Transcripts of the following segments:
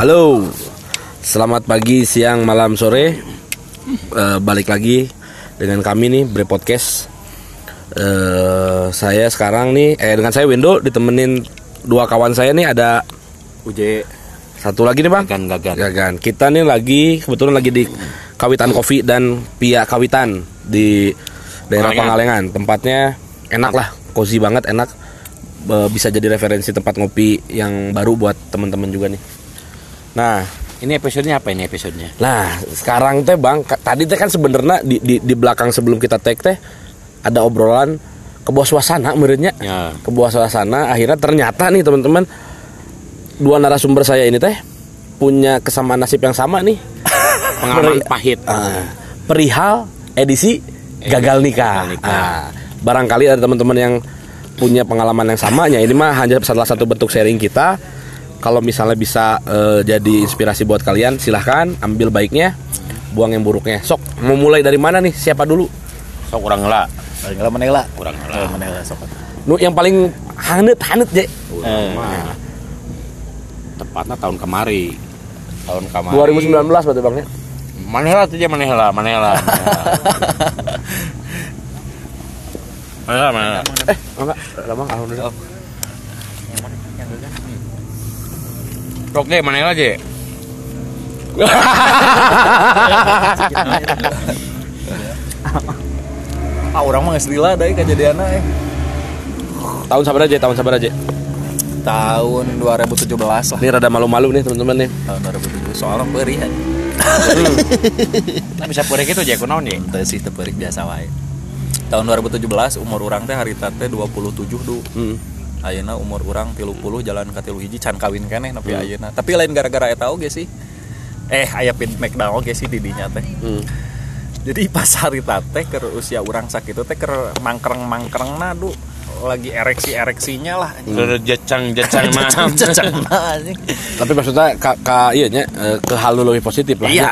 Halo, selamat pagi, siang, malam, sore. Eh, balik lagi dengan kami nih Bre Podcast. Eh, saya sekarang nih, eh dengan saya Wendo ditemenin dua kawan saya nih ada UJ satu lagi nih bang. Gagan Gagan. Gagan. Kita nih lagi kebetulan lagi di Kawitan Kopi dan Pia Kawitan di daerah Pangalengan. Pangalengan. Tempatnya enak lah, cozy banget, enak. Eh, Bisa jadi referensi tempat ngopi yang baru buat teman-teman juga nih. Nah, Ini episodenya apa ini episodenya? Nah, sekarang teh Bang, tadi teh kan sebenarnya di, di di belakang sebelum kita tag teh ada obrolan ke bawah suasana menurutnya. Ya. Ke bawah suasana akhirnya ternyata nih teman-teman dua narasumber saya ini teh punya kesamaan nasib yang sama nih. Pengalaman Peri- pahit. Ah, perihal edisi gagal nikah. gagal nikah. Ah, barangkali ada teman-teman yang punya pengalaman yang sama ya ini mah hanya salah satu bentuk sharing kita. Kalau misalnya bisa eh, jadi inspirasi buat kalian, silahkan ambil baiknya, buang yang buruknya. Sok, mau mulai dari mana nih? Siapa dulu? Sok kurang lah. Paling kalau menela. Kurang Kalau lah. menela sok. Nu yang paling hanet hanet je. Eh, tepatnya tahun kemari. Tahun kemari. 2019 berarti bang ya. Manehla tuh aja Manehla, Manehla. Manehla, Manehla. Eh, enggak, bang, alhamdulillah. Oke, Manehla aja. Ah orang mah geus lila dari kejadiannya eh. Tahun sabar aja, tahun sabar aja. Tahun 2017 lah. Ini rada malu-malu nih teman-teman nih. Tahun 2017 soalnya perih ya. Nah, bisa pure gitu aja kunaon ya. Teu sih teu perih biasa wae. Tahun 2017 umur orang teh harita teh 27 du. Hmm. Ayeuna umur orang 30 jalan ka 3 hiji can kawin keneh nepi ayeuna. Tapi lain gara-gara eta oge sih. Eh aya pin McDonald oge sih di dinya teh. Hmm. Jadi pas harita teh ke usia orang sakit teh ke mangkreng-mangkreng na du lagi ereksi-ereksinya lah Jecang-jecang mah. Cacang anjing. Tapi maksudnya ka, ka iya nya eh, ke hal lu lebih positif lah. Iya.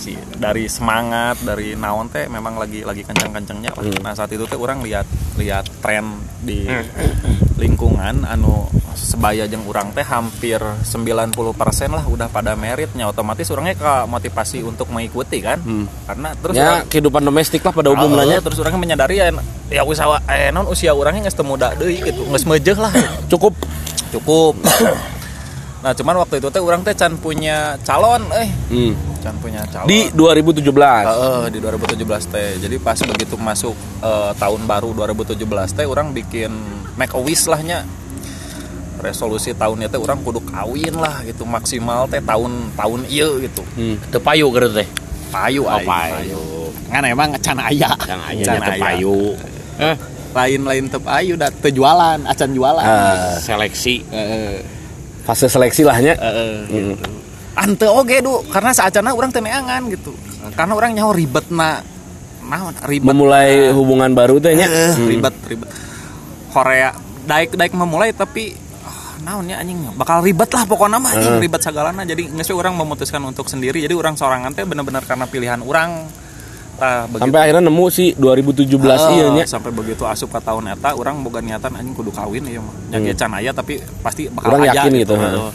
Si dari semangat dari naon teh memang lagi lagi kencang-kencangnya. Lah. Nah saat itu teh orang lihat lihat tren di lingkungan anu sebaya jeung urang teh hampir 90% lah udah pada meritnya. Otomatis orangnya ke motivasi untuk mengikuti kan? Karena terus Ya orang- kehidupan domestik lah pada Oh, umumnya. terus orangnya menyadari ya ya usaha eh non usia orangnya nggak muda deui gitu. Nggak mejeh lah. Cukup. Cukup. Nah cuman waktu itu teh orang teh can punya calon eh. Hmm. Can punya calon di 2017. Heeh, di 2017 teh jadi pas begitu masuk eh, tahun baru 2017 teh orang bikin make a wish lahnya resolusi tahunnya teh orang kudu kawin lah gitu maksimal teh tahun tahun iya gitu Hmm. Teu payu gitu teh. payu Oh, aing, payu. kan emang can aya Can teu aya. payu. Eh, lain lain tep ayu da teu jualan acan jualan Ah, seleksi. Heeh. fase seleksi lahnya. Heeh, Hmm. gitu. Ante oge du karena saacana orang teu neangan gitu. Karena orang nyaho ribet na naon ribet Memulai hubungan baru teh nya. Eh, Hmm. ribet ribet. Korea daik daik memulai tapi ah, naonnya anjing bakal ribet lah pokoknya mah anjing Eh. ribet segalana jadi nggak orang memutuskan untuk sendiri jadi orang sorangan teh bener-bener karena pilihan orang begitu Sampai akhirnya nemu si 2017 Ah, iya nya. sampai begitu asup ke tahun eta orang boga niatan anjing kudu kawin ya mah nya can aya tapi pasti bakal Urang aya yakin gitu, Heeh. heeh.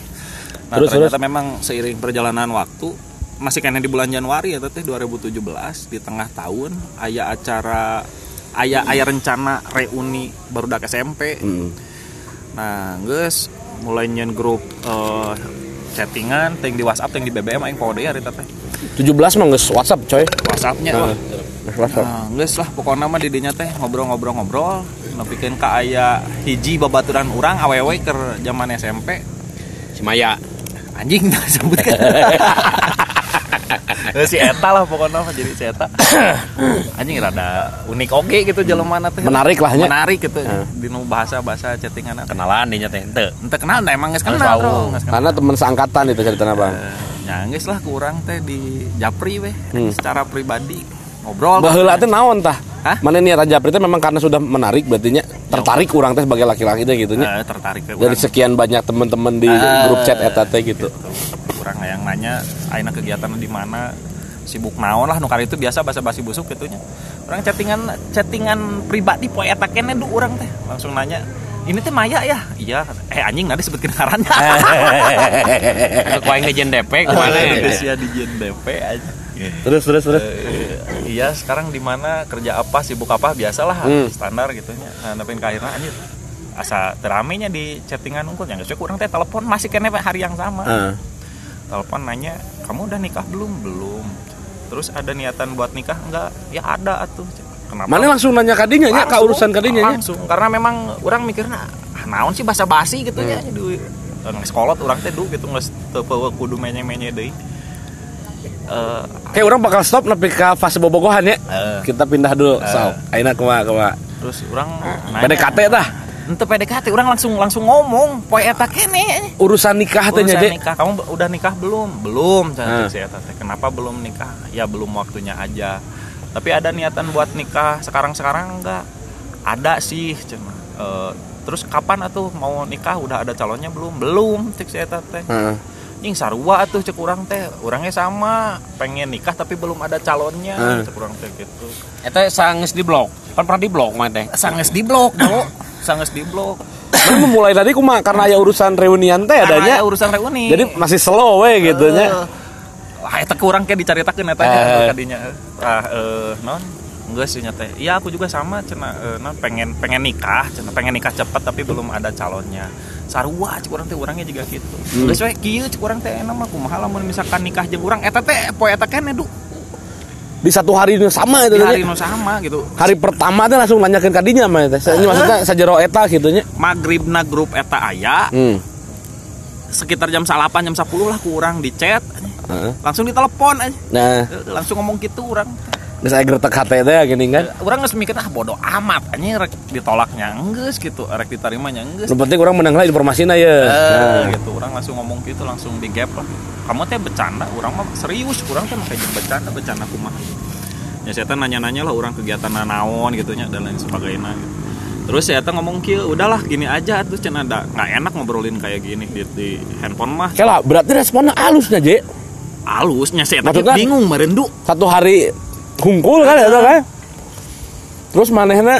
Nah Terus, ternyata memang seiring perjalanan waktu masih kena di bulan Januari ya teh 2017 di tengah tahun aya acara aya aya rencana reuni baru SMP Hmm. nah geus mulai nyen grup eh, chattingan ting di WhatsApp ting di BBM aing poho deui harita teh 17 mah geus WhatsApp coy. WhatsAppnya Nah, WhatsApp. Nah, geus lah pokoknya mah di dinya teh ngobrol-ngobrol-ngobrol nepikeun ka aya hiji babaturan urang awewe ke zaman SMP Si Maya. Anjing dah sebutkan si eta lah pokoknya jadi si eta anjing rada unik oke gitu jelemana teh Menarik lah, nya. menarik gitu Heeh. di nu bahasa-bahasa chattingan Kenalan dinya teh henteu. ente kenal nah emang geus Harus kenal Karena teman seangkatan itu ceritanya Bang. ya geus lah kurang teh di Japri weh Hmm. secara pribadi ngobrol Baheula teh naon tah? Hah? Mana nih Raja Prita memang karena sudah menarik berarti nya tertarik kurang teh sebagai laki-laki teh gitu nya. Eh, tertarik ke Dari sekian banyak teman-teman di Ah. grup chat eta teh gitu. kurang yang nanya aina kegiatan di mana sibuk naon lah nukar itu biasa bahasa basi busuk gitunya orang chattingan chattingan pribadi poe eta kene du urang teh langsung nanya ini teh Maya ya iya eh anjing nggak disebutkan ngarannya Kau yang ngejen DP ke mana ya? Indonesia di JNDP aja terus terus terus Eh, iya sekarang di mana kerja apa sibuk apa biasalah Hmm. standar gitu nya. Nah, tapi akhirnya anjir. Asa teramenya di chattingan unggul yang geus kurang teh telepon masih kene Pak, hari yang sama. Ah. telepon nanya kamu udah nikah belum? Belum. Terus ada niatan buat nikah? Enggak. Ya ada atuh. Kenapa? Mana langsung nanya kadinya nya ka Langsung, urusan kadinya nya langsung. Karena memang orang mikirnya ah, naon sih bahasa basi gitu Hmm. ya sekolot orang teh dulu gitu nggak kudu menye menye deh Eh, kayak orang bakal stop nepi ka fase bobogohan ya. Eh, kita pindah dulu Eh. so aina kumaha kumaha terus orang PDKT tah? Ente PDKT orang langsung langsung ngomong poe eta kene. Urusan nikah teh nya urusan nikah. Kamu udah nikah belum? Belum cantik si eta teh. Kenapa belum nikah? Ya belum waktunya aja. Tapi ada niatan buat nikah sekarang sekarang enggak? Ada sih cuma terus kapan atuh mau nikah? Udah ada calonnya belum? Belum cek si eta teh. Heeh. Ing sarua atuh cek urang teh. Orangnya sama pengen nikah tapi belum ada calonnya. Cek urang teh gitu. Eta sanges di blok. Kan pernah di blok mah teh. sanges di blok bro sanges di blok. Mana memulai tadi kumaha karena ya urusan reunian teh Karena adanya. ada urusan reuni. Jadi masih slow we gitu nya. Ah eta kurang kayak dicaritakeun eta nya Eh. kadinya ah eh non enggak sih nyata iya aku juga sama cina eh, non pengen pengen nikah cina pengen nikah cepat tapi belum ada calonnya. Sarua cik urang teh urangnya juga gitu. Hmm. geus we kieu cik urang teh enak mah kumaha lamun misalkan nikah jeung urang eta teh poe eta kene du? Di satu hari yang sama itu di hari nu sama gitu. Hari pertama teh langsung nanyakeun kadinya mah teh Ini maksudnya sajero eta gitu nya. Maghribna grup eta aya. Hmm. sekitar jam 8 jam 10 lah kurang di chat Heeh. langsung ditelepon aja nah. Langsung ngomong gitu orang geus aya gertek hate teh gini kan. Orang nggak mikir ah bodoh amat anjing rek ditolaknya enggeus gitu rek diterimanya enggeus yang penting orang menang lah informasinya ya. Eh, nah. gitu orang langsung ngomong gitu langsung di gap lah. Kamu teh bercanda orang mah serius orang teh makanya bercanda bercanda kumaha. Ya saya teh nanya-nanya lah orang kegiatan naon gitu nya dan lain sebagainya gitu. terus saya teh ngomong kieu udahlah gini aja tuh cenah ada nggak enak ngobrolin kayak gini di, di handphone mah. Lah, berarti responnya halusnya Je halusnya saya teh Maksudnya- bingung merendu. Satu hari hungkul kan ya kan? Terus manehna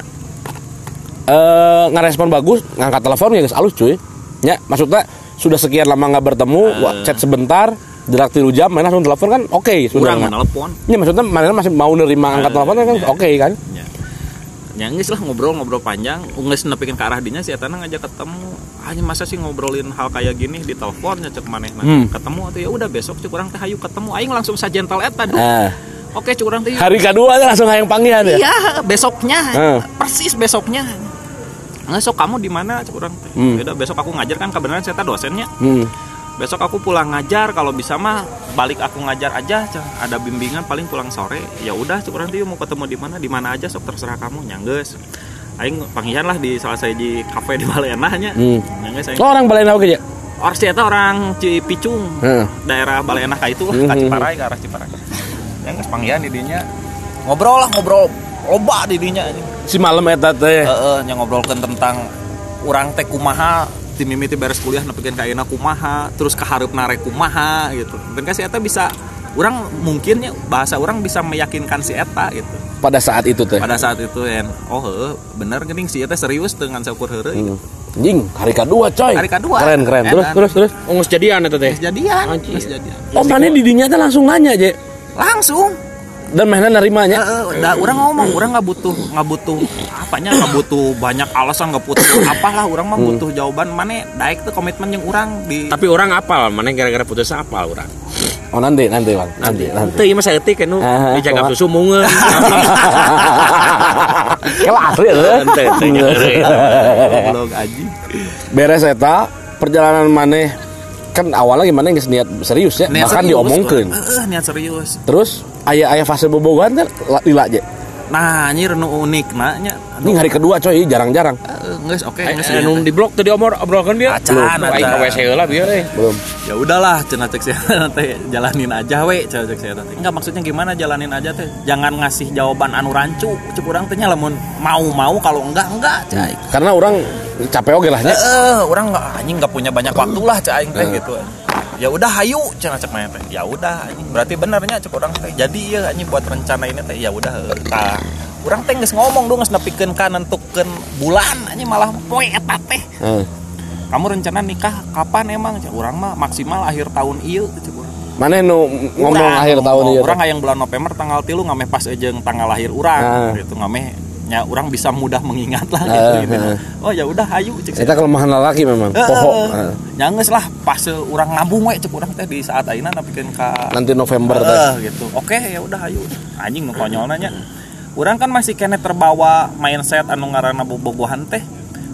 eh ngerespon bagus ngangkat telepon ya guys halus cuy. Ya maksudnya sudah sekian lama nggak bertemu wa- chat sebentar jarak tilu jam mana langsung telepon kan oke sudah kurang nggak menelepon ya maksudnya manehna masih mau nerima angkat telepon kan oke kan? Ya ya geus lah ngobrol-ngobrol panjang. Geus nepikeun ke arah dinya si eta ngajak ketemu. Hanya masa sih ngobrolin hal kayak gini di telepon nya cek manehna. Hmm. ketemu atau ya udah besok cek urang teh hayu ketemu. Aing langsung sajentel eta duh. Nah oke cek urang teh hari kedua tuh langsung hayang panggilan ya? Iya besoknya. Hmm. persis besoknya. Ngesok kamu di mana cek urang teh Hmm. Udah besok aku ngajar kan kebenaran saya dosennya. Hmm. besok aku pulang ngajar kalau bisa mah balik aku ngajar aja ada bimbingan paling pulang sore. Ya udah cek urang teh mau ketemu di mana? Di mana aja sok terserah kamu nyangges. Aing panggilan lah di salah saya di kafe di Balenah nya Hmm. nyangges aing. Oh, orang balen oke ya orang si eta orang Cipicung. Heeh. daerah Balenah ka itu Hmm, ka hmm, Ciparai ke arah Ciparai nyangges panggilan di dinya ngobrol lah ngobrol loba di dinya anjing. si malam eta teh Heeh, yang ngobrolkan tentang orang teh kumaha tim mimiti beres kuliah nepikeun ka ayeuna kumaha terus kaharep narek kumaha gitu dan kan si eta bisa orang mungkinnya bahasa orang bisa meyakinkan si eta gitu pada saat itu teh pada saat itu ya oh heeh, bener geuning si eta serius dengan syukur heureuh gitu. Hmm. Jing, hari kedua coy. Hari kedua. Keren keren. Terus terus terus. Oh, geus jadian eta teh. Jadian jadian Oh mana didinya teh langsung nanya aja. Langsung Dan mana nerimanya. Heeh, da orang ngomong orang nggak butuh nggak butuh apanya nggak butuh banyak alasan nggak butuh apalah orang mah butuh jawaban mana daik tuh komitmen yang orang di Tapi orang apal, mana gara-gara putus apal orang. Oh nanti nanti bang. Nanti nanti. Ieu mah saeutik anu Ah, dijaga susu mungeun. Kalau asli ya. Blog aji Beres eta perjalanan maneh kan awalnya gimana nggak niat serius ya? Niat bahkan diomongkeun. Heeh, niat serius. Terus ayah ayah fase bobogan kan la- lila aja nah anjir nu unik nanya ini hari kedua coy jarang-jarang. Nggak oke Eh, nggak Anu di blok tadi omor obrolkeun dia. Acan, Belum. Aing ka acan. WC heula bieu euy. belum. Ya udahlah cenah cek saya teh jalanin aja we cenah cek saya teh enggak maksudnya gimana jalanin aja teh? Jangan ngasih jawaban anu rancu cek urang teh nya lamun mau mau kalau enggak enggak cai karena orang capek oke lah nya eh orang nggak anjing nggak punya banyak waktu lah aing teh gitu ya udah hayu cenah cek teh ya udah anjing. Berarti benernya cek orang teh. Jadi ya anjing buat rencana ini teh ya udah eh, tah orang teh geus ngomong dong geus nepikeun ka nentukeun bulan anjing malah poe eta teh. Eh. kamu rencana nikah kapan emang? Cek urang mah maksimal akhir tahun ieu cek Mana nu ngomong Urang. akhir tahun ieu? urang hayang bulan November tanggal tilu ngameh pas ejeng tanggal lahir urang. Ah. gitu ngameh nya urang bisa mudah mengingat lah Ah, gitu, gitu. ah. oh ya udah ayo cek Eta kelemahan lelaki memang. Poho. Eh. nyanges lah pas urang ngambung we cek urang teh di saat ayeuna nepikeun ka Nanti November teh. Eh, gitu oke ya udah ayo anjing konyol nanya orang kan masih kene terbawa mindset anu ngaranna bobogohan teh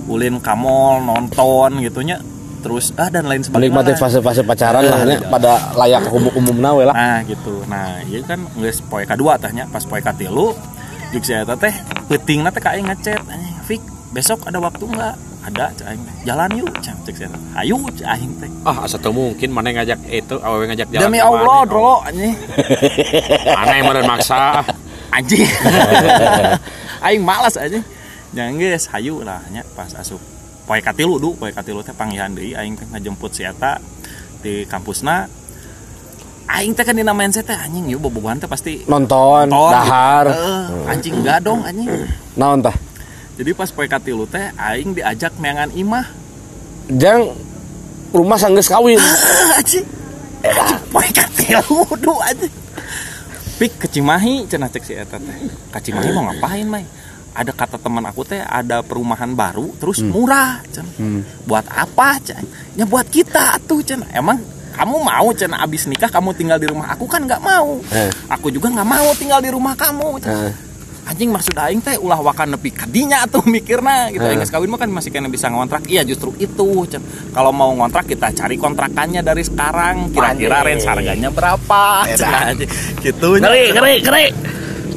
ulin kamol nonton gitunya terus ah dan lain sebagainya Menikmati fase-fase pacaran lah nya pada layak umum umumna we lah. nah gitu nah iya kan geus poe kadua tahnya pas poe katilu juk saya teh peutingna teh ka aing ngechat anjing Fik besok ada waktu enggak ada teh. jalan yuk cek cek saya ayo cek aing teh. Ah, asa teu mungkin mana ngajak itu, awewe ngajak jalan. demi Allah bro anjing. Mana yang meureun maksa. anjing. Aing malas anjing. Jangan guys hayu lah nya. Pas asup. Poe katilu du poe katilu teh panggihan deui aing teh ngajemput si eta di kampusna aing teh kan dina mindset teh anjing. Yuk bobogohan teh pasti Nonton, nonton, dahar. Eh, anjing enggak dong anjing. Naon tah? jadi pas poe katilu teh aing diajak meangan imah. Jang rumah sanggeus kawin. Anjing. Anjing poe katilu du anjing. Pik ke Cimahi cenah cek si eta teh. Cimahi mau ngapain mai? Ada kata teman aku teh ada perumahan baru terus murah cen Hmm. buat apa cen ya buat kita tuh cen emang kamu mau cen abis nikah kamu tinggal di rumah aku? Kan nggak mau. Eh. aku juga nggak mau tinggal di rumah kamu. Eh. anjing maksud aing teh ulah wakan nepi kadinya tuh mikirna gitu. Eh. kawin mah kan masih kena bisa ngontrak. Iya justru itu kalau mau ngontrak kita cari kontrakannya dari sekarang. Kira-kira range harganya berapa? Gitu Ngeri, ngeri, ngeri.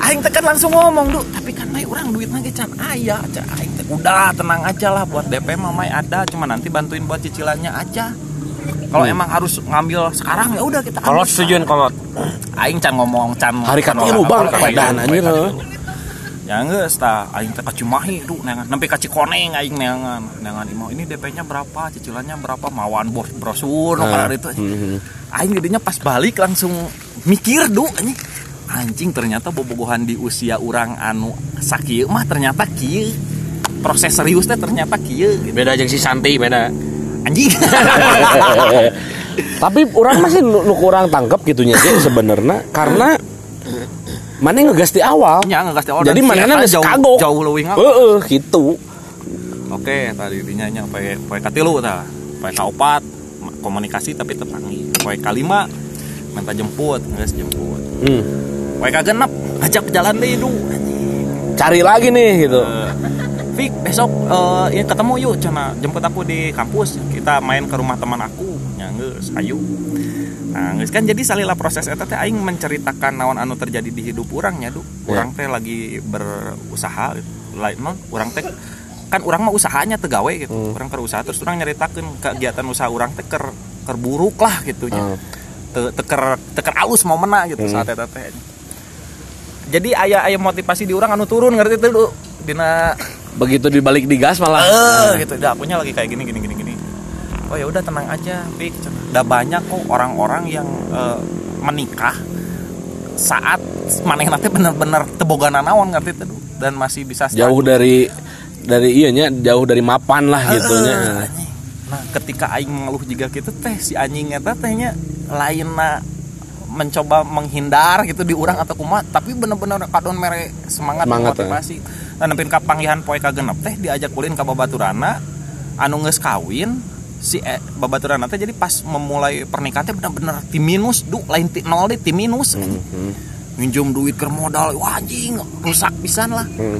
Aing teh kan langsung ngomong du, tapi kan Mai orang duit lagi can aya, can Aing udah tenang aja lah buat DP mah Mai ada, cuma nanti bantuin buat cicilannya aja. Kalau emang harus ngambil sekarang ya udah kita setujuan kolot. sekarang. Aing can ngomong can Hari katilu, orang- Bang, orang- anjir. Ya geus tah aing teh ka Cimahi du neangan nempi ka Cikoneng aing neangan. Neangan imau ini DP-nya berapa, cicilannya berapa, mawan bos brosur no Nah, kada itu. mhm. Aing gedenya pas balik langsung mikir du anjing. Anjing ternyata bobogohan di usia orang anu sakieu mah ternyata kieu. Proses serius teh ternyata kieu gitu. Beda jeung si Santi, beda. Anjing. Tapi orang masih nu, nu kurang tangkep gitunya sih sebenarnya karena mana ngegas di awal. Nya ngegas di awal Jadi mana ngegas jauh- kagok. jauh leuwih ngapa. Heeh, gitu. Oke, tadi dinya nya poe poe katilu tah. Poe kaopat komunikasi tapi tepangi. Poe kalima minta jemput, geus jemput. Hmm. Poe kagenep ajak jalan deui du. Cari lagi nih gitu. Eh, Fik besok eh, ya ketemu yuk. Cina jemput aku di kampus. Kita main ke rumah teman aku. Ya geus ayo. Nah geus kan jadi salila proses eta teh aing menceritakan naon anu terjadi di hidup urang nya du. Urang teh lagi berusaha lain non urang teh kan urang mah usahanya teu gawe gitu urang keur usaha terus urang nyaritakeun kegiatan usaha urang teh keur keur buruk lah gitu nya. Hmm. Teu- teker teker alus mau mena gitu saat eta teh. Jadi ayah ayah motivasi di orang anu turun ngerti tuh dina Begitu dibalik digas malah. eh gitu dah akunya lagi kayak gini gini gini gini oh ya udah tenang aja pik udah banyak kok orang-orang yang eh, menikah saat maneh nanti bener-bener teboganan naon ngerti tuh dan masih bisa Jauh dari dari ianya jauh dari mapan lah gitunya. Eh, anjing. Nah, ketika aing mengeluh juga gitu teh si anjing eta tehnya lainna mencoba menghindar gitu di orang atau kumat tapi bener-bener kadon mere semangat, Semangat, motivasi dan nepin ka panggihan poe kagenep teh diajak ulin ka babaturana anu geus kawin si e, babaturana teh jadi pas memulai pernikahan teh bener-bener ti minus du lain ti nol deh ti minus Hmm. minjem duit ke modal wah anjing rusak pisan lah Hmm.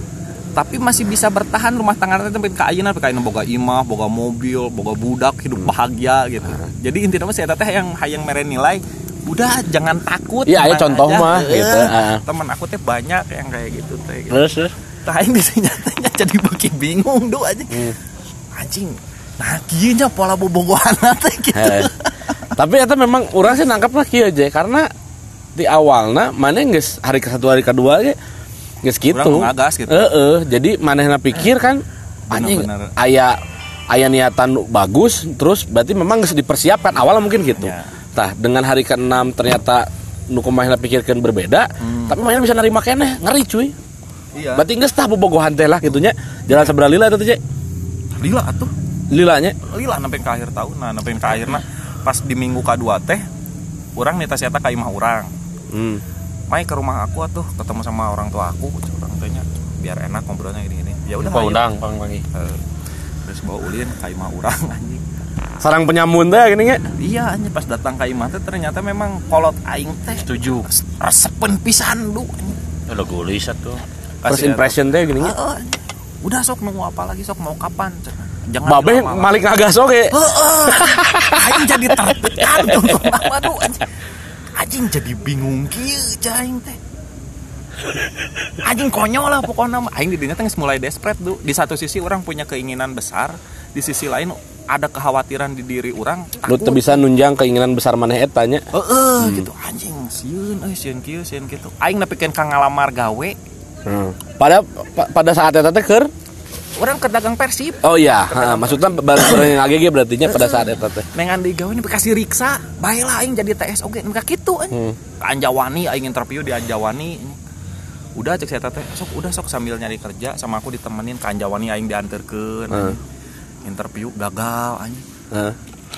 tapi masih bisa bertahan rumah tangga teh sampai ka ayeuna ka boga imah, boga mobil, boga budak, hidup bahagia gitu. Jadi intinya mah si eta teh yang hayang mere nilai udah jangan takut Iya, tenang contoh aja. mah, gitu, ah. temen aku teh banyak yang kayak gitu teh gitu. Terus terus. Tah aing nyatanya jadi beki bingung do aja Hmm. anjing nah kieu nya pola bobogohan teh gitu Heh. Tapi eta memang orang sih nangkep lah kieu aja karena di awalnya mana geus hari ke satu hari kedua ge geus gitu. Ngagas gitu. Heeh, jadi manehna pikir kan anjing Bener-bener. aya aya niatan bagus terus berarti memang dipersiapkan awalnya mungkin gitu. Ya. Tah dengan hari ke-6 ternyata nu kumaha pikirkeun berbeda, Hmm. tapi mana bisa nerima keneh, ngeri cuy. Iya. berarti geus tah bobogohan teh lah gitunya jalan seberang lila itu cek lila atuh lilanya lila sampai ke akhir tahun nah sampai ke akhir pas di minggu kedua teh orang nita siapa ka imah orang hmm. main ke rumah aku atuh ketemu sama orang tua aku orang tuanya biar enak ngobrolnya ini ini ya udah ayo. undang pang pagi. Eh, terus bawa ulin ke imah orang anjing sarang penyamun teh gini nya iya anjing pas datang ke imah teh ternyata memang kolot aing teh Setuju. resepen pisan lu. Udah gulis atuh. First impression teh gini nya Heeh, anjing. udah sok nunggu apa lagi sok mau kapan jangan babe malik ngagas oke Heeh. Aing jadi tertekan tuh anjing. Jadi bingung kieu cah aing teh. Anjing konyol lah pokoknya. Aing di dinya teh geus mulai desperate tuh. Di satu sisi orang punya keinginan besar, di sisi lain ada kekhawatiran di diri orang lu teu bisa nunjang keinginan besar maneh eta nya Heeh, gitu anjing sieun euy sieun kieu sieun kitu. Aing nepikeun ka ngalamar gawe, hmm. pada pa- pada saat eta teh keur orang ke dagang Persib. oh iya ha, maksudnya bareng yang AGG berarti nya pada saat eta teh Nengan di gawe ini kasih riksa, baiklah aing jadi TS oge, enggak kitu Hmm. anjing. Ke Anjawani aing interview di Anjawani. Udah cek saya teh, sok udah sok sambil nyari kerja sama aku ditemenin ke Anjawani aing dianterkeun. Hmm. Interview gagal anjing. Heeh.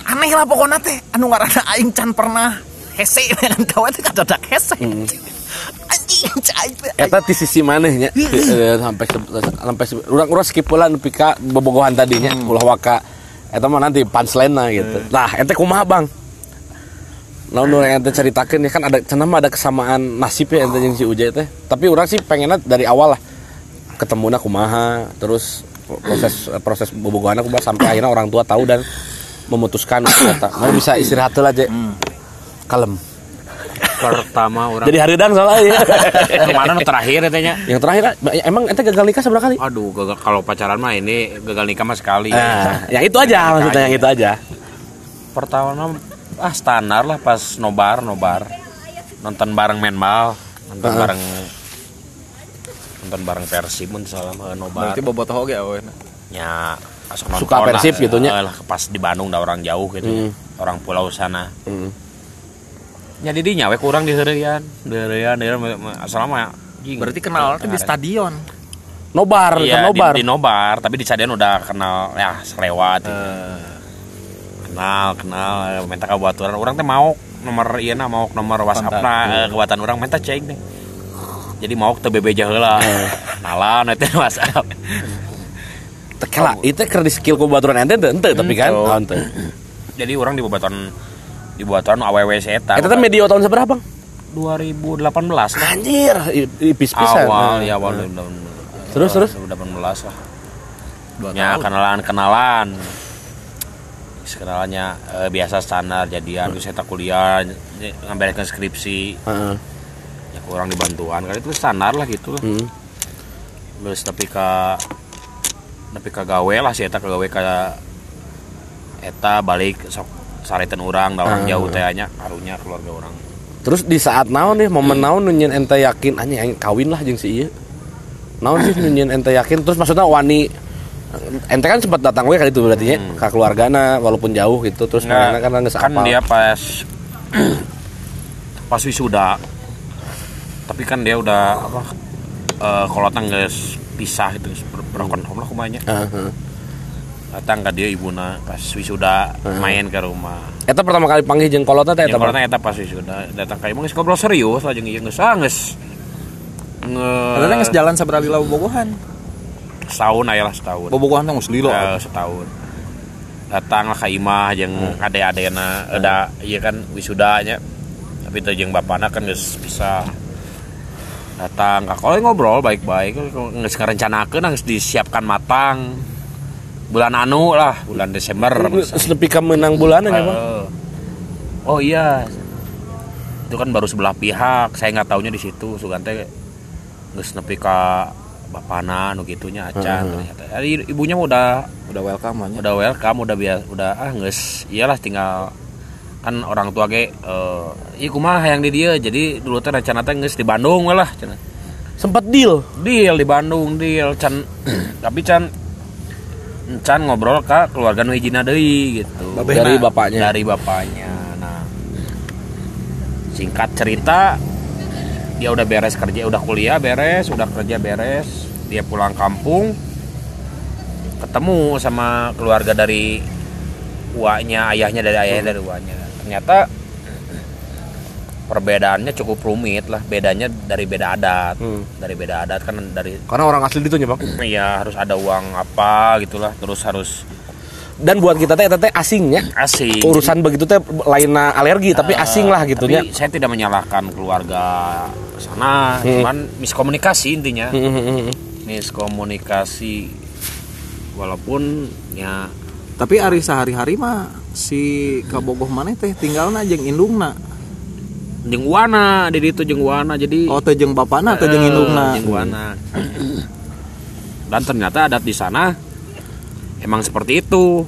Aneh lah pokoknya teh, anu ngaranna aing can pernah hese dengan kawan teh kadadak hese. Teh. Eta di sisi manehnya Eh, sampai se- sampai se- urang urang skip heula nepi ka bobogohan tadinya ulah waka eta mah nanti punchline gitu. Nah, ente kumaha Bang? Naon nu ente ceritakeun ya kan ada cenah mah ada kesamaan nasib ya ente jeung si Uje teh. Tapi urang sih pengennya dari awal lah ketemuna kumaha terus proses proses bobogohan kumaha sampai akhirnya orang tua tahu dan memutuskan eta. Mau bisa istirahat heula aja. Kalem. Pertama orang. Jadi hareudang soalnya ya. ke mana nu terakhir katanya? Yang terakhir emang ente gagal nikah seberapa kali? Aduh, gagal kalau pacaran mah ini gagal nikah mah sekali. Nah, yang itu aja maksudnya yang itu aja. Pertama ah standar lah pas nobar nobar nonton bareng menbal nonton Heeh. bareng nonton bareng Persib mun salah mah nobar Berarti bobotoh oge aweuna. nya asok nonton Suka Persib gitu nya. eh, lah, pas di Bandung da orang jauh gitu Hmm. orang pulau sana Hmm. Nya di dinya we kurang di heureuyan di asal mah jing. Berarti kenal teh di stadion. Nobar, kan Iya, nobar. Di, di nobar, tapi di Cadian udah kenal ya selewat. gitu. Kenal, kenal, eh, minta kabaturan. Orang teh mau nomor iya na mau nomor WhatsApp na kebatan orang minta cek deh. Jadi mau teu bebeja heula. Kenalan eta WhatsApp. Tekela, itu di skill ku baturan ente ente ente tapi kan. Ente. Oh, ente. Jadi orang di bebaturan di bebaturan AWW eta. Eta teh medio tahun seberapa, Bang? 2018 lah. Anjir, ipis pisan. Awal ya awal 2018. Terus, terus? 2018 lah. Dua Ya tahun. kenalan kenalan. Kenalannya eh, biasa standar jadian terus saya kuliah ngambilkan skripsi Heeh. ya kurang dibantuan kan itu standar lah gitu lah. Hmm. Terus tapi ke tapi ke gawe lah sih eta ke gawe ke eta balik sok saretan orang orang Ah. jauh teh nya karunya keluarga orang. Terus di saat naon nih, momen naon nu nyeun ente yakin anjing aing kawin lah jeung si ieu. Naon sih nu nyeun ente yakin terus maksudnya wani ente kan sempat datang we kali itu berarti nya Hmm. ka keluargana walaupun jauh gitu terus Nggak, kan geus kan dia pas pas wisuda tapi kan dia udah apa eh kalau guys pisah itu berkontom lah kumanya Heeh. Datang ke dia ibuna pas wisuda main ke rumah. Eta pertama kali panggil jeung kolotna teh eta. karena eta pas wisuda datang ke emang ngobrol serius lah jeung ieu geus ah geus nge Ternyata nggak jalan sabralila bobogohan. setahun aya lah setahun. Bobogohan teh geus lilo. Eh, setahun. Datang lah ke imah jeung ade-adena ada iya kan wisudanya. Tapi teu jeung bapana kan geus bisa datang ka kalau ngobrol baik-baik geus ngarencanakeun geus disiapkan matang bulan anu lah bulan Desember Terus nepi ka meunang bulanan ya, Bang. Eh, oh iya. Itu kan baru sebelah pihak saya nggak taunya di situ. Sugante geus nepi ka bapana nu gitunya acan ternyata. Jadi ibunya udah Udah welcome aja. udah welcome udah biasa udah ah geus iyalah tinggal kan orang tua ge eh iya kumaha yang di dia. Jadi dulu teh rencana teh geus di Bandung lah Sempat deal. deal di Bandung deal can tapi can can ngobrol ke keluarga nu hijina deui gitu. Dari bapaknya. dari bapaknya. Nah singkat cerita dia udah beres kerja udah kuliah beres udah kerja beres. Dia pulang kampung ketemu sama keluarga dari uaknya ayahnya dari ayahnya dari uaknya. Ternyata perbedaannya cukup rumit lah bedanya dari beda adat Hmm. dari beda adat kan dari Karena orang asli itu bang. iya harus ada uang apa gitulah terus harus Dan buat kita teh teh asingnya. asing Urusan begitu teh lainnya alergi tapi Eh, asing lah gitu tapi saya tidak menyalahkan keluarga sana Hmm. cuman miskomunikasi intinya Hmm, hmm, hmm, hmm. miskomunikasi walaupun ya tapi hari sehari-hari mah si kabogoh mana teh tinggalna jeung indungna jeung wana di ditu jeung wana jadi oh teh jeung bapana teh jeung eh, indungna. Jeung wana dan ternyata adat di sana emang seperti itu.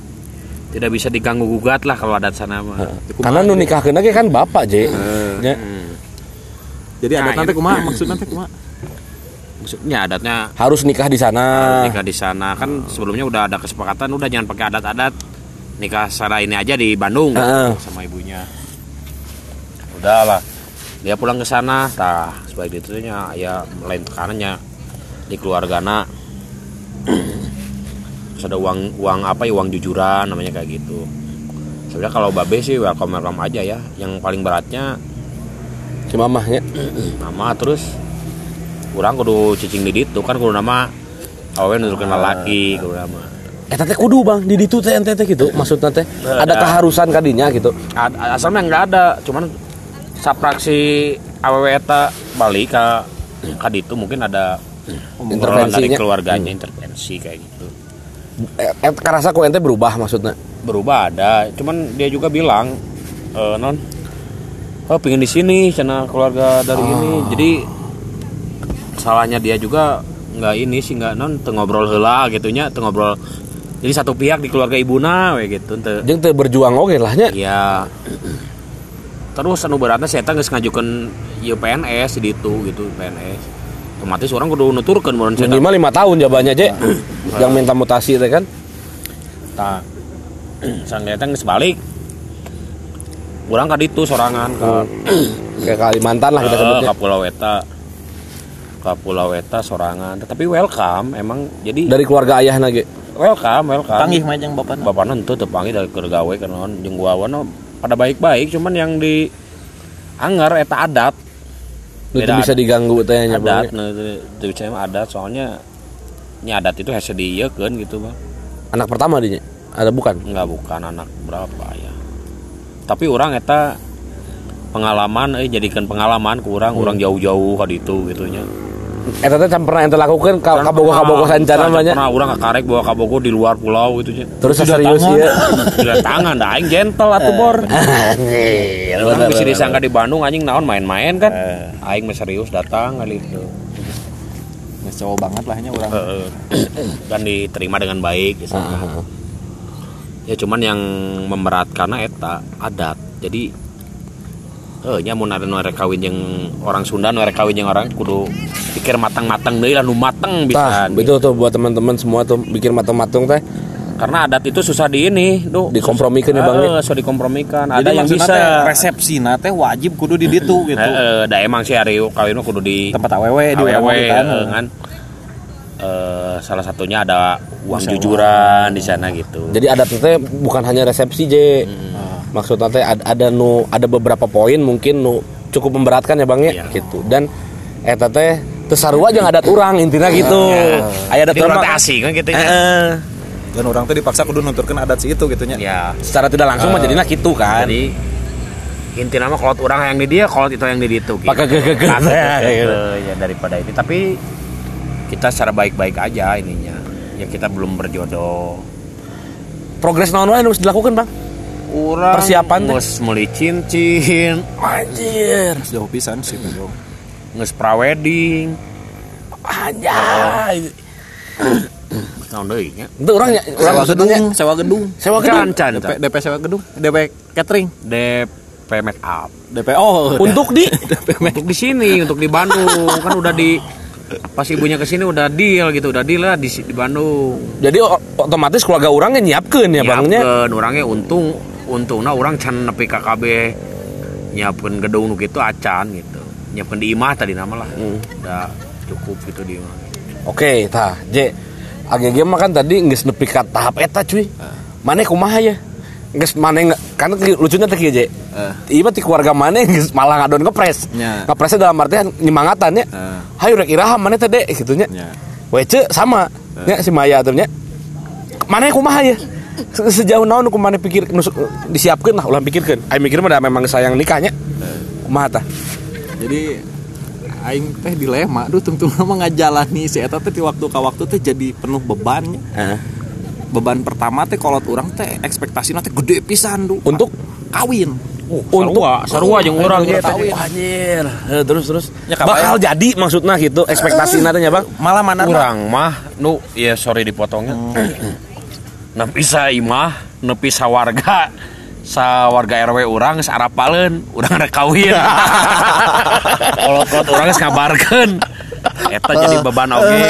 Tidak bisa diganggu gugat lah kalau adat sana mah. Karena nu nikahkeun ge kan bapak, Je. Ya. Jadi Nah, adat nanti kumaha? Maksudnya teh kumaha? Maksudnya adatnya Harus nikah di sana. nikah di sana. Kan sebelumnya udah ada kesepakatan udah jangan pakai adat-adat. Nikah secara ini aja di Bandung sama ibunya udahlah. Dia pulang ke sana tah sebagai itunya ya lain tekanannya. Di keluargana terus ada uang uang apa ya uang jujuran namanya kayak gitu. Sebenarnya kalau babe sih welcome welcome aja ya. Yang paling beratnya Si mamahnya. nama terus kurang kudu cicing di ditu kan kudu nama awewe nunjukin lelaki kudu nama. Eta teh kudu Bang, di ditu teh ente gitu. Maksudnya teh ada keharusan kadinya gitu. Asalnya nggak ada cuman sapraksi awewe eta balik ke ka ditu mungkin ada obrolan dari keluarganya intervensi kayak gitu. Eh, eh, karasa ku ente berubah maksudnya. berubah ada cuman dia juga bilang eh, non oh pengen di sini karena keluarga dari ini. Jadi salahnya dia juga nggak ini sih nggak non teu ngobrol heula gitunya teu ngobrol jadi satu pihak di keluarga ibuna we gitu Jeung teh berjuang oge lah nya. ya terus anu beratnya saya geus ngajukeun ieu PNS di ditu gitu PNS otomatis orang kudu nuturkeun mun saya Minimal lima tahun jawabannya Je. Yang minta mutasi teh kan. tak sanggetan geus balik. Urang ka ditu sorangan ke Kayak Kalimantan lah kita sebutnya. ka Pulau Eta. Ka Pulau Eta sorangan. Tetapi welcome emang jadi Dari keluarga ayahna ge. welcome welcome. Panggih mah jeung bapana bapak nanti tuh panggil dari kergawe kan gua wana pada baik-baik cuman yang di anggar eta adat Itu bisa diganggu teh nya adat Bang. nah itu itu mah adat soalnya ini adat itu hanya dieukeun gitu bang Anak pertama dinya. Ada bukan? nggak bukan anak berapa ya tapi orang eta pengalaman eh jadikan pengalaman ke orang orang jauh-jauh ka ditu gitunya Eta teh can pernah ente lakukeun ka kabogoh-kabogoh sancana banyak. pernah orang karek bawa kabogo di luar pulau gitu nya Terus serius ya. Gila tangan dah aing gentle atuh bor. Anjir. Bisa disangka di Bandung anjing naon main-main kan? Aing mah serius datang kali itu. Geus cowok banget lah nya urang. Dan diterima dengan baik gitu. Ya cuman yang memberatkan eta adat. Jadi eh nya mun ada nu rek kawin yang orang Sunda nu rek kawin yang orang kudu pikir matang-matang deui lah nu mateng Tah, bisa itu tuh buat teman-teman semua tuh bikin matang-matang teh. Karena adat itu susah di ini tuh Dikompromikan ya, Bang, ya? susah dikompromikan. Jadi ada yang bisa. teh resepsina teh wajib kudu di ditu gitu. Heeh, da emang sih hari kawin mah kudu di Tempat awewe di awewe kan. eh, kan? Eh, salah satunya ada uang Sewa. jujuran di sana gitu. Jadi adat teh bukan hanya resepsi je maksudnya teh ada, ada nu ada beberapa poin mungkin nu cukup memberatkan ya bang ya? Iya. gitu. Dan eta teh tesarua jeung adat urang intinya gitu. Aya adat Jadi urang orang mah- asing kan gitu ya. Heeh. Dan orang teh dipaksa kudu nuturkeun adat si itu gitu nya. ya secara tidak langsung mah jadinya gitu kan. jadi inti nama kalau orang yang di dia kalau itu yang di itu gitu. Pakai gege-gege. Pakai gege, ya daripada ini tapi kita secara baik-baik aja ininya. Ya kita belum berjodoh. Progres naon harus dilakukan bang Urang Persiapan nges meuli cincin. Anjir. Jauh pisan sih jauh. nges prawedding. Anjay. Tahun deui nya? Itu orangnya orang Sewa gedung, sewa gedung. sewa gedung. Can, can, DP, can. DP sewa gedung, DP catering, DP make up DP oh untuk di untuk di sini untuk di Bandung. Kan udah di pas ibunya ke sini udah deal gitu udah deal lah di, di Bandung. Jadi otomatis keluarga orangnya nyiapkeun ya bangnya orangnya untung untungnya orang can nepi KKB nyiapkeun gedung nu kitu acan gitu nyiapkan di imah tadi nama lah Hmm. udah cukup gitu di imah Oke, tah, J. AGG mah kan tadi geus nepi ka tahap eta cuy. Maneh kumaha ya? Geus maneh nge- kan lucunya kieu, J. Iya mah ti keluarga maneh geus malah ngadon ngepres. Ya. Ngepresnya dalam artian nyemangatan ya. Eh. Hayu rek iraha maneh teh dek gitu nya. Ya. Wece sama nya si Maya tuh nya. Maneh kumaha ya? Se- Sejauh naon ku maneh pikir nusuk disiapkeun lah ulah pikirkeun. Aing mikir mah da memang sayang nikahnya. Kumaha tah? jadi aing teh dilema duh tungtung nama ngajalani. Si eta teh di waktu ke waktu teh jadi penuh bebannya. Beban pertama teh kolot orang teh ekspektasinya teh gede pisan du Untuk? Kawin. Untuk? sarua jeung urang Aduh, ge teh. tahu, anjir. Eh, terus terus. Ya, bakal jadi maksudnya gitu ekspektasi nya bang? Malah mana Urang mah nu ya sorry dipotongnya. Nepi sa imah, nepi warga, sa warga RW urang geus arapaleun, urang rek kawin. Kolot-kolot urang geus ngabarkeun. Eta jadi beban oge.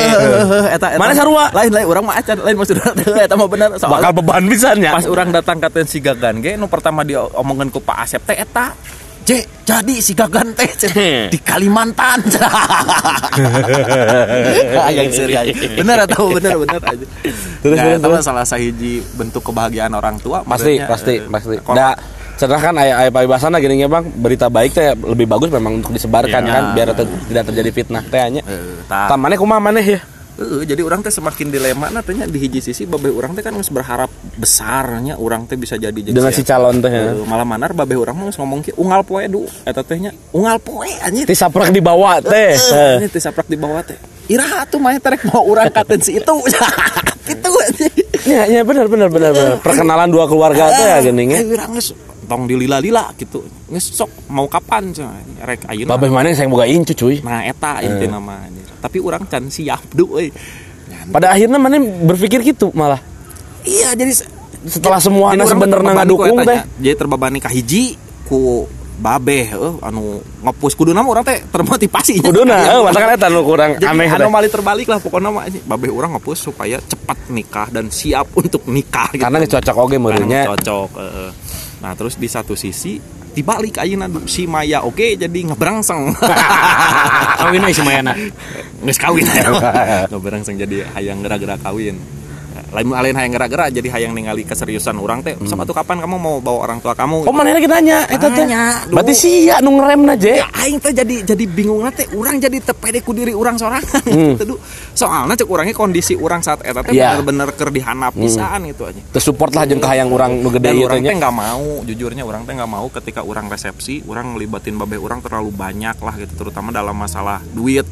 eta, eta Mana sarua? lain lain orang mah acan lain maksudnya eta mah bener bakal beban pisannya pas orang datang ke si Gagan ge nu pertama diomongin ku Pak Asep teh eta J, jadi si Gagan teh di Kalimantan. Yang serius. Bener atau bener bener aja. Terus, Nah, terus, terus. salah sahiji bentuk kebahagiaan orang tua. pasti pasti eh, pasti nah setelah kan ayah ayah paribasan gini bang berita baik teh lebih bagus memang untuk disebarkan Iya. kan biar ter- tidak terjadi fitnah teh hanya Eh, tah. tamannya kumaha maneh ya Heeh, jadi orang teh semakin dilema nah tanya di hiji sisi babeh orang teh kan geus berharap besarnya orang teh bisa jadi jadi dengan si calon teh ya. Eh, malah manar babeh orang mah geus ngomong ki unggal poe du. Eta teh nya unggal poe anjir. Ti saprak dibawa teh. Eh, ini teh saprak di bawah teh. Iraha tuh mah terek mau urang katen si itu. Itu anjir. Ya ya benar benar benar benar. Perkenalan dua keluarga teh ya geuning ya. Urang geus tong dilila-lila gitu geus sok mau kapan rek ayeuna. Babeh maneh saya boga incu cuy. Nah eta inti nama anjir tapi urang can siap Nyan. pada akhirnya maneh berpikir gitu malah. Iya jadi se- setelah Jadi urang sebenarnya ku ngadukung eta teh. Jadi terbebani ka hiji ku babeh eh, anu ngepus kudu nama orang teh. Termotivasi. Kuduna eh masa kan eta kurang Jadi aneh anomali terbalik lah pokoknya mah babeh orang ngepus supaya cepat nikah dan siap untuk nikah gitu. karena cocok oge meureunnya. Karena cocok eh. nah terus di satu sisi dibalik ayeuna si Maya oke jadi ngeberangseng. Kawin si Mayana. nges kawin. Ngeberangseng jadi hayang gerak-gerak kawin lain lain hayang gerak-gerak jadi hayang ningali keseriusan orang teh. Sama tuh kapan kamu mau bawa orang tua kamu? Oh mana lagi nanya? Eta teh. Berarti sia nu ngeremna je. ya aing teh jadi jadi bingung teh. Orang jadi tepede ku diri orang sorangan. Hmm. gitu duh. soalnya cek orangnya kondisi orang saat eta teh Iya. bener-bener keur dihanap pisan gitu aja. Terus support lah jeung kahayang urang nu gede orang teh nggak mau jujurnya orang teh nggak mau ketika orang resepsi orang ngelibatin babe orang terlalu banyak lah gitu terutama dalam masalah duit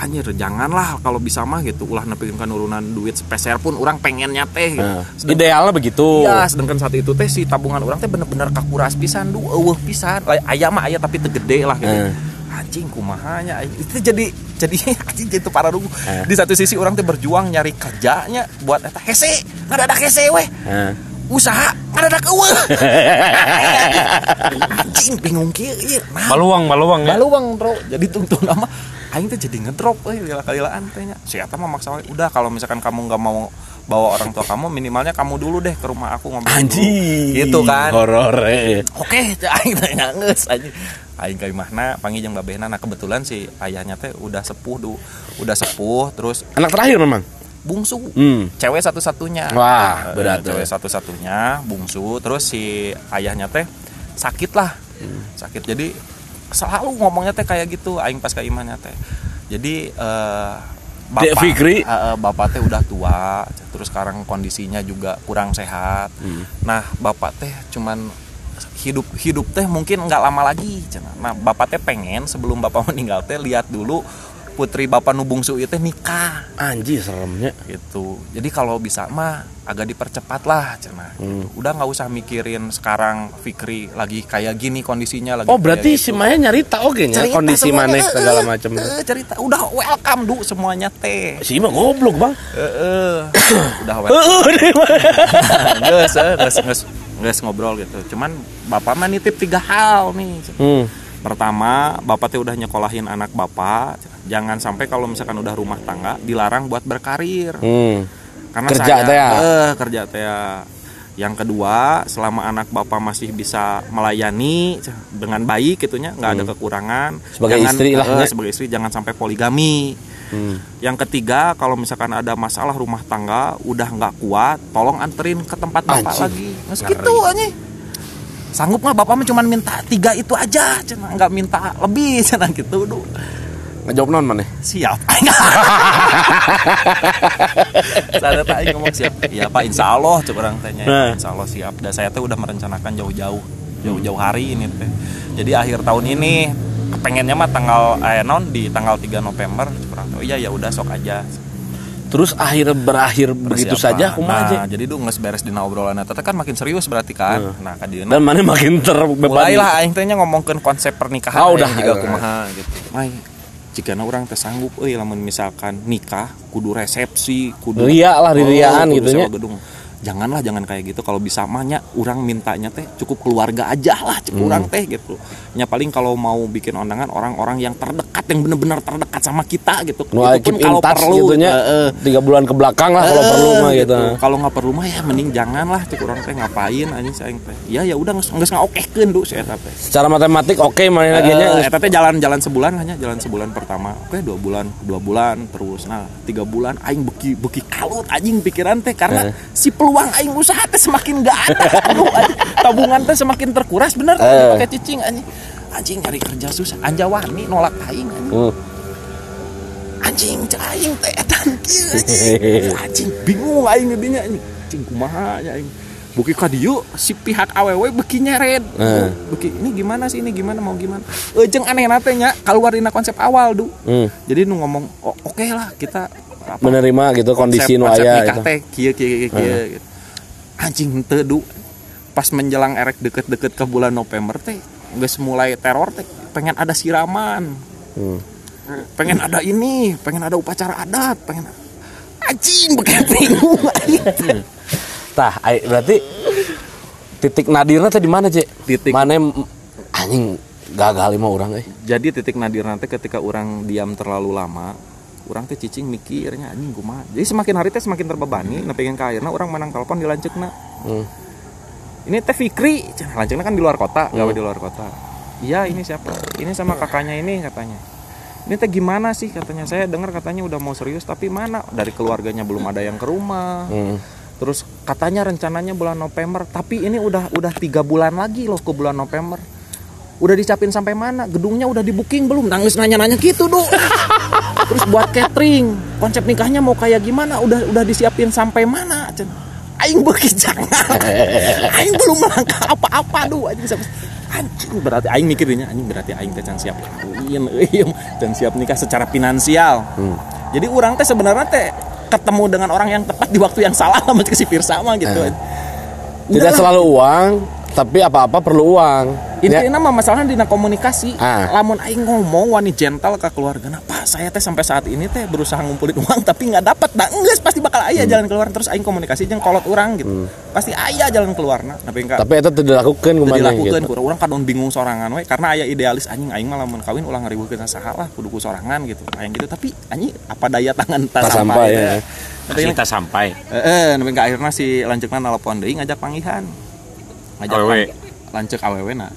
anjir janganlah kalau bisa mah gitu ulah nepikeun nurunan duit sepeser pun orang pengennya teh gitu. Nah, Sedang- idealnya begitu. Iya, sedangkan saat itu teh si tabungan orang teh bener-bener kakuras pisan du eueuh pisan. Lai- Aya mah aya tapi tegede lah gitu. Eh. Anjing kumahanya itu jadi jadi anjing gitu para rugu. Eh. Di satu sisi orang teh berjuang nyari kerjanya buat eta hese, ngadadak hese weh. Heeh. Usaha ngadadak eueuh. anjing bingung kieu ieu. Baluang, baluang ya. Baluang bro jadi tungtung nama Aing tuh jadi ngedrop euy lila kalilaan tehnya si Eta mah maksa udah kalau misalkan kamu nggak mau bawa orang tua kamu minimalnya kamu dulu deh ke rumah aku ngobrol dulu." Anjing. gitu kan Horor eh. oke Aing teh ngangeus anjing Aing ka imahna panggil jeung babehna nah kebetulan si ayahnya teh udah sepuh du udah sepuh terus Anak terakhir memang. Bungsu. Hmm. cewek satu-satunya. Wah, Eh, berat cewek satu-satunya bungsu. Terus si ayahnya teh sakit lah. Sakit. Jadi selalu ngomongnya teh kayak gitu aing pas ke imannya teh. Jadi eh Dek Fikri. eh, bapak teh udah tua terus sekarang kondisinya juga kurang sehat. Hmm. nah bapak teh cuman hidup hidup teh mungkin nggak lama lagi nah bapak teh pengen sebelum bapak meninggal teh lihat dulu putri bapak nu bungsu itu nikah Anjir seremnya. gitu jadi kalau bisa mah agak dipercepat lah cenah Hmm. udah nggak usah mikirin sekarang Fikri lagi kayak gini kondisinya lagi Oh berarti kayak si gitu. Maya nyarita oke Cerita kondisi maneh eh, segala eh, macam. eh, cerita udah welcome du semuanya teh Si mah goblok, Bang. Eh, eh. udah welcome. Nges, nges, nges, nges ngobrol gitu cuman bapak mah nitip tiga hal nih Hmm. pertama bapak teh udah nyekolahin anak bapak jangan sampai kalau misalkan udah rumah tangga dilarang buat berkarir Hmm. karena Kerja saya teh ya? eh, kerja teh ya. yang kedua selama anak bapak masih bisa melayani dengan baik gitunya nggak ada kekurangan Hmm. Sebagai istri lah, eh, ya. sebagai istri jangan sampai poligami Hmm. yang ketiga kalau misalkan ada masalah rumah tangga udah nggak kuat tolong anterin ke tempat bapak Anjing. lagi Nggak segitu aja sanggup nggak bapak mah cuma minta tiga itu aja cina nggak minta lebih cina gitu duh Ngejawab non mana? siap saya tanya ngomong siap ya pak insya Allah coba orang tanya Nah. insya Allah siap dan saya tuh udah merencanakan jauh-jauh jauh-jauh hari ini teh jadi akhir tahun ini kepengennya mah tanggal eh non di tanggal 3 November orang oh iya ya udah sok aja Terus akhir berakhir begitu Persiapan. saja kumaha aja. nah, jadi tuh nges beres dina obrolan eta teh kan makin serius berarti kan nah kadieuna Dan mana makin terbebani. mulailah aing teh ngomongkeun konsep pernikahan Oh, udah. juga kumaha gitu. Mai jika orang teh sanggup euy lamun misalkan nikah kudu resepsi kudu Ria lah, kudu gitu nya. gedung. Janganlah jangan kayak gitu kalau bisa mahnya orang mintanya teh cukup keluarga aja lah cukup Hmm. orang teh gitu. Ya paling kalau mau bikin undangan orang-orang yang terdekat yang bener-bener terdekat sama kita gitu. Nu Itu pun in kalau touch perlu gitu nya. eh, eh. Tiga bulan ke belakang lah kalau perlu mah gitu. Kalau nggak perlu mah ya mending jangan lah cek orang teh ngapain anjing saya teh. Ya ya udah geus geus ngaokekeun du saya teh. Secara matematik oke mana lagi nya. Eta teh jalan-jalan sebulan hanya jalan sebulan pertama. Oke, dua bulan, dua bulan terus. Nah, tiga bulan aing beki beki kalut anjing pikiran teh karena Eh. si peluang aing usaha teh semakin gak ada. Tabungan teh semakin terkuras bener teh Eh. pakai cicing anjing. Anjing nyari kerja susah. Anjawani nolak aing anjing. Hmm. Anjing cek aing teh anjing. Anjing bingung aing gedinya anjing. Anjing kumaha ya aing. Buki ka dieu si pihak awewe beki nyeret. Eh. Beki ini gimana sih ini gimana mau gimana? Ejeng aneh nate nya keluar dina konsep awal du. Hmm. Jadi nu ngomong "Oh, oke lah kita apa, Menerima gitu kondisi nu konsep aya nikah gitu. kieu kieu kieu kieu gitu. Anjing henteu du. Pas menjelang erek deket-deket ke bulan November teh geus mulai teror teh pengen ada siraman. Hmm. Pengen ada ini, pengen ada upacara adat, pengen anjing begitu bingung aing. Tah, berarti titik nadirnya teh di mana, Cek? Titik- mana anjing gagal lima orang eh. Jadi titik nadir nanti ketika orang diam terlalu lama, orang teh cicing mikirnya anjing kumaha. Jadi semakin hari teh semakin terbebani, nah pengen ka akhirna orang menang telepon dilanceukna. Hmm. Ini teh Fikri, lanceukna kan di luar kota, gawe di luar kota. Iya, ini siapa? Ini sama kakaknya ini katanya. Ini teh gimana sih katanya? Saya dengar katanya udah mau serius tapi mana dari keluarganya belum ada yang ke rumah. Hmm. Terus katanya rencananya bulan November, tapi ini udah udah tiga bulan lagi loh ke bulan November. Udah dicapin sampai mana? Gedungnya udah di booking belum? Nangis nanya-nanya gitu dong. Terus buat catering, konsep nikahnya mau kayak gimana? Udah udah disiapin sampai mana? Cen? Aing beki jangan. Aing belum melangkah apa-apa duh. Anjing sampai anjing berarti aing mikirnya anjing berarti aing teh can siap kawin euy can siap nikah secara finansial. Jadi orang teh sebenarnya teh ketemu dengan orang yang tepat di waktu yang salah sama si Firsa mah gitu. Tidak Udahlah. selalu uang, tapi apa-apa perlu uang. Ya. Intinya mah masalahnya dina komunikasi. Ah. Lamun aing ngomong wani gentle ke keluarga, nah, Pak saya teh sampai saat ini teh berusaha ngumpulin uang tapi nggak dapat. Nah, enggak pasti bakal aya Hmm. jalan keluar terus aing komunikasi jeung kolot orang gitu. Pasti aya jalan keluarna. Tapi enggak Tapi itu tidak dilakukan Teu ke mana dilakukeun gitu. kurang orang kadon bingung sorangan we karena aya idealis anjing aing mah lamun kawin ulang ngariweukeun saha lah kudu ku sorangan gitu. Aing gitu tapi anjing apa daya tangan Tas sampai, sampai ya. Tapi kita sampai Eh, tapi nggak akhirnya si lanceukna nelpon deui ngajak panggihan. Ngajak Awewe. pang- lanceuk awewe na.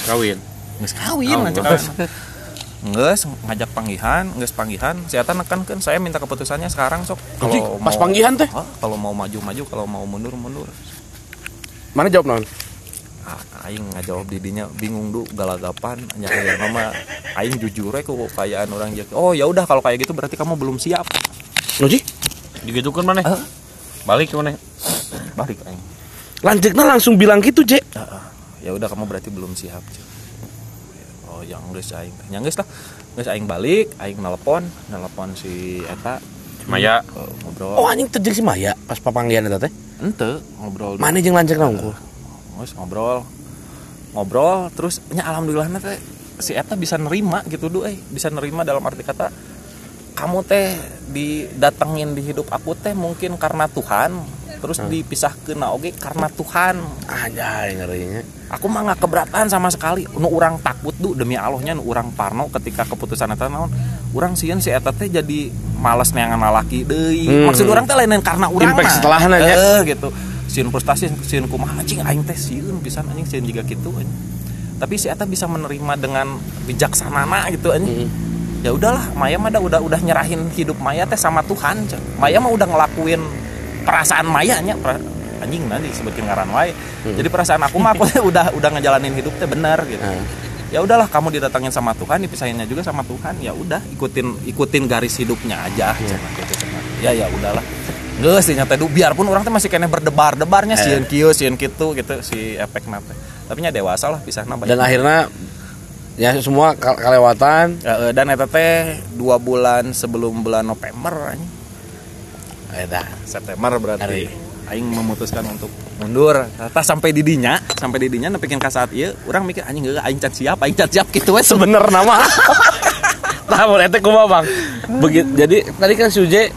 kawin Geus kawin Oh, geus. awewe. Geus ngajak panggihan, geus panggihan. Saya nekankeun saya minta keputusannya sekarang sok. Kalau pas mau- panggihan teh? Kalau mau maju-maju, kalau mau mundur mundur. Mana jawab non? Ah, aing ngajawab didinya bingung du galagapan nya aya nama aing jujur we ku kayaan orang jadi oh ya udah kalau kayak gitu berarti kamu belum siap Loji? digitukan mana Ah. balik ke mana balik aing Lanjutnya langsung bilang gitu, Cek. Ah. ya udah kamu berarti belum siap oh yang geus aing yang geus lah geus aing balik aing nelpon nelpon si eta Maya eh, ngobrol Oh, anjing terjadi si Maya pas papanggihan eta teh. ente ngobrol. Mana jeung lanjut nongku? terus ngobrol ngobrol terus nya alhamdulillah teh si eta bisa nerima gitu du eh bisa nerima dalam arti kata kamu teh didatengin di hidup aku teh mungkin karena Tuhan terus dipisah ke oge karena Tuhan Anjay ngerinya. aku mah nggak keberatan sama sekali nu orang takut du demi Allahnya nu orang parno ketika keputusan eta naon orang sieun si eta teh jadi males neangan lalaki deui Hmm. maksud orang teh lain karena urang Impact mah. setelahna nya. Eh, gitu sieun frustasi sieun kumaha anjing aing teh sieun pisan anjing sieun juga gitu anjing. tapi si eta bisa menerima dengan bijaksana gitu anjing ya udahlah Maya mah udah udah nyerahin hidup Maya teh sama Tuhan. Maya mah udah ngelakuin perasaan Maya nya pra- anjing nanti sebutin ngaran wae. Jadi perasaan aku mah aku udah udah ngejalanin hidup teh bener gitu. Hmm. ya udahlah kamu didatangin sama Tuhan dipisahinnya juga sama Tuhan ya udah ikutin ikutin garis hidupnya aja. Cenah gitu cenah. ya ya udahlah. Nggak sih nyata du biarpun orang teh masih kena berdebar-debarnya Eh. sieun kieu sieun kitu gitu si efek nate tapi nya dewasa lah pisah nambah dan akhirnya ya semua eh, dan eta teh dua bulan sebelum bulan November anjing. Eta September berarti Hari. aing memutuskan untuk mundur. Tah sampai di dinya sampai di dinya nepikeun ka saat ieu urang mikir anjing geus aing can siap aing can siap gitu we sebener nama. Nah mau eta kumaha bang? Begitu, jadi tadi kan si Uje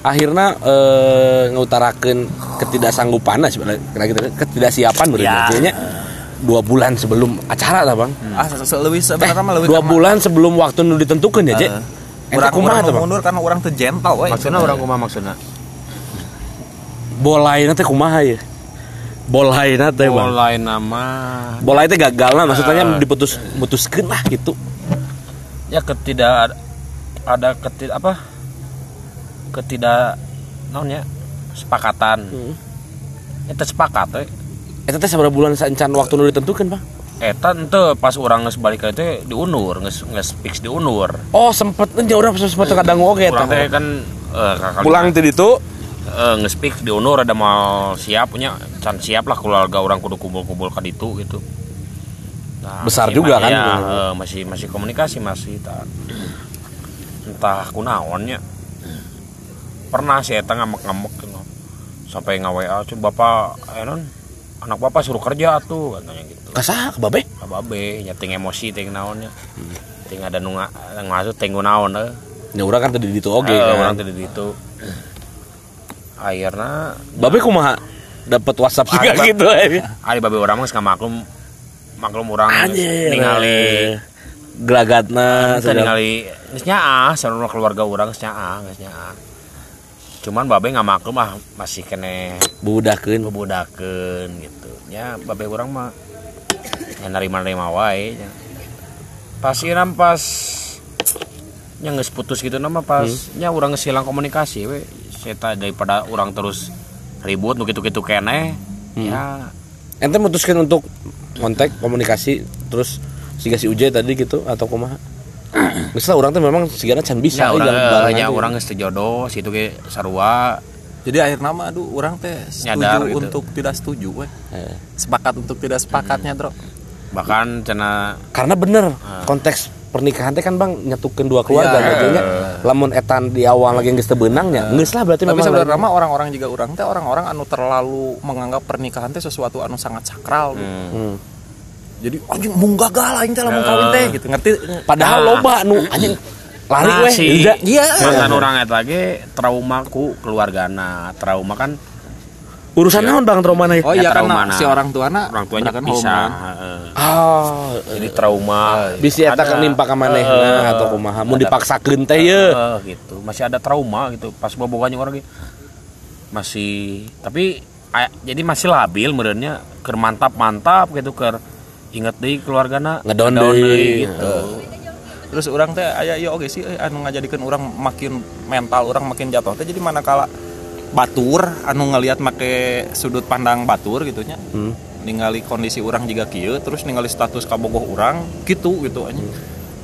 akhirnya eh, ngutarakan ketidaksanggupan lah sebenarnya kira gitu ketidaksiapan berarti Ya. Dua bulan sebelum acara lah bang. Ah se- se- lebih sebenarnya mah lebih dua bulan sebelum waktu nu ditentukan ya Eh, Kumaha urang tuh bang. mundur karena orang teu gentle we maksudnya orang kumaha maksudnya? Bolaina teh kumaha ya bolaina teh bang. Mulai nama bola itu gagal lah maksudnya diputus putuskan lah gitu. Ya ketidak ada ketid apa? Ketidak naonnya sepakatan. Itu sepakat we. Eta teh seberapa bulan sancan waktu nu ditentukan bang eta ente pas orang geus balik itu diundur geus geus fix diundur. Oh sempet aja orang sempet kadang oke Urang teh kan eh, kakak- pulang tadi itu eh, nge-speak diundur ada mau siap punya can siap lah keluarga orang kudu kumpul-kumpul ke ditu gitu. Nah, Besar masih juga ma- kan? ya, eh, masih masih komunikasi masih tak entah kunaonnya. Pernah sih eta ngamek-ngamek gitu. sampai ngawa cuy bapak eh non anak bapak suruh kerja tuh katanya gitu kasah ke babe. Babe nyeting emosi ting naonnya ting ada nunga ngasut ting naon eh. Ya orang kan tadi di itu oke Eh, kan. orang tadi itu akhirnya babe kumaha dapat WhatsApp juga gitu eh. Ali babe orang mah geus maklum maklum orang ningali gelagatna kita ningali geus nyaah sarua keluarga orang geus nyaah geus nyaah. Cuman babe nggak maklum ah masih kene budakeun bebudakeun gitu. Ya babe orang mah ya narima-narima wae. Ya. pas iram pas nya geus putus gitu nama pas nya urang geus hilang komunikasi we. Seta daripada orang terus ribut nu gitu-gitu kene ya. Ente memutuskan untuk kontak komunikasi terus siga si Uje tadi gitu atau kumaha? Geus lah orang tuh memang sigana can bisa ya orang ya orang geus teu jodoh situ ge sarua. Jadi akhir nama aduh orang teh setuju Nyadar gitu. untuk tidak setuju we. Eh. sepakat untuk tidak sepakatnya bro bahkan cina karena bener konteks pernikahan teh kan bang nyatukeun dua keluarga Iya. jadinya lamun etan di awal lagi geus teu beunangnya geus lah berarti tapi sebenarnya lagi- mah orang-orang juga orang teh orang-orang anu terlalu menganggap pernikahan teh sesuatu anu sangat sakral Hmm. jadi anjing mung gagal aing teh lamun kawin teh gitu ngerti padahal Nah. loba nu anjing lari Nah, weh si Iya. Iya. mantan orang eta ge trauma ku keluargana trauma kan urusan naon bang trauma na oh Ya, iya trauma karena na. si orang tuana orang tuanya kan heeh. oh jadi trauma. Bisi eta Ada. kan nimpa ka manehna atau kumaha mun dipaksakeun teh ye Eh, gitu. Masih ada trauma gitu. Pas boboganya orang ge masih tapi aya- jadi masih labil merenya ker mantap mantap gitu ker inget deh keluargana Ngedown ngedown deui. deui gitu. Terus orang teh aya iya oke sih eh, anu ngajadikeun orang makin mental orang makin jatuh teh. Jadi manakala batur anu ngelihat make sudut pandang batur gitu nya. Hmm. ningali kondisi orang juga kieu terus ningali status kabogoh orang gitu gitu anjing.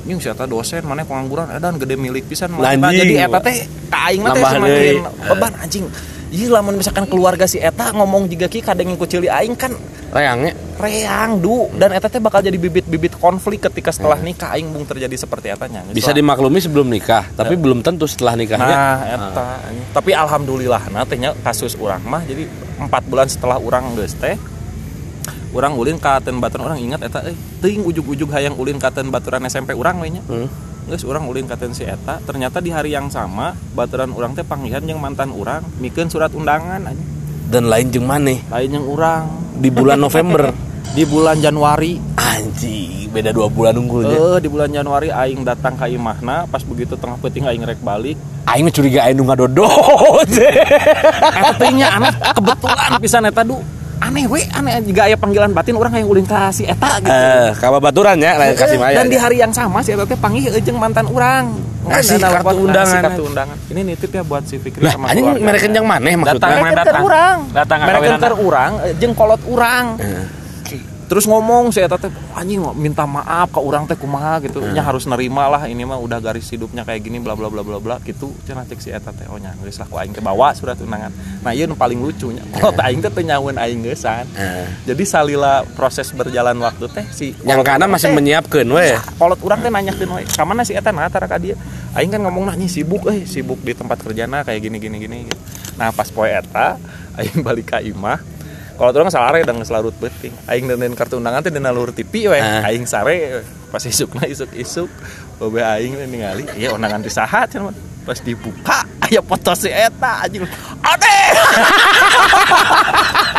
Nyung siapa dosen mana pengangguran edan gede milik pisan anjing. jadi eta teh ka aing teh semakin beban anjing Iya lamun misalkan keluarga si eta ngomong juga ki kadang yang kucili aing kan reangnya reang du. Dan eta teh bakal jadi bibit-bibit konflik ketika setelah nikah aing bung terjadi seperti etanya bisa dimaklumi sebelum nikah tapi belum tentu setelah nikahnya. Nah eta. Tapi alhamdulillah nah tehnya kasus orang mah jadi empat bulan setelah orang geus teh orang ulin katen baturan orang ingat eta eh teuing ujug-ujug hayang ulin katen baturan SMP orang we nya Hmm. Geus orang ulin katen si eta ternyata di hari yang sama baturan orang teh panggilan yang mantan orang mikeun surat undangan aja dan lain jeung maneh lain yang orang di bulan November di bulan Januari Anjing, beda dua bulan unggulnya. Eh di bulan Januari aing datang ka imahna pas begitu tengah peuting aing rek balik. Aing mah curiga aing nu ngadodo. Eta teh nya aneh kebetulan pisan eta du aneh we aneh juga aya panggilan batin orang yang ulin ka si eta gitu. Eh, kababaturan ya, lain kasih maya. Dan di hari yang sama si eta teh panggil jeung mantan orang. Ngasih Ngasih kartu undangan. kartu undangan. Ini nitip ya buat si Fikri Lah, sama anjing keluarga. mereka yang mana Datang. maksudnya? Mereka datang. urang. Datang ka Mereka eh, jeung kolot urang. Eh. Terus ngomong si eta teh anjing minta maaf ke urang teh kumaha gitu. Nya harus nerima lah ini mah udah garis hidupnya kayak gini bla bla bla bla bla gitu. Cenah cek si eta teh oh nya geus lah ku aing teh bawa surat undangan. Nah, ieu nu paling lucunya. Kalau teh aing teh teu nyaweun aing geusan. Eh. Jadi salila proses berjalan waktu teh si Yang kana masih menyiapkan we. kolot urang teh nanyakeun we ka mana si eta nah tara ka dia aing kan ngomong nanya sibuk eh sibuk di tempat kerjana kayak gini gini gini gitu. nah pas poe eta aing balik ka imah kalau orang salare dan selarut beting. Aing dan kartu undangan teh dina luhur TV we. Ah. aing sare pas isukna isuk isuk bobe aing ningali iya undangan di saha cenah pas dibuka aya foto si eta anjing. Ade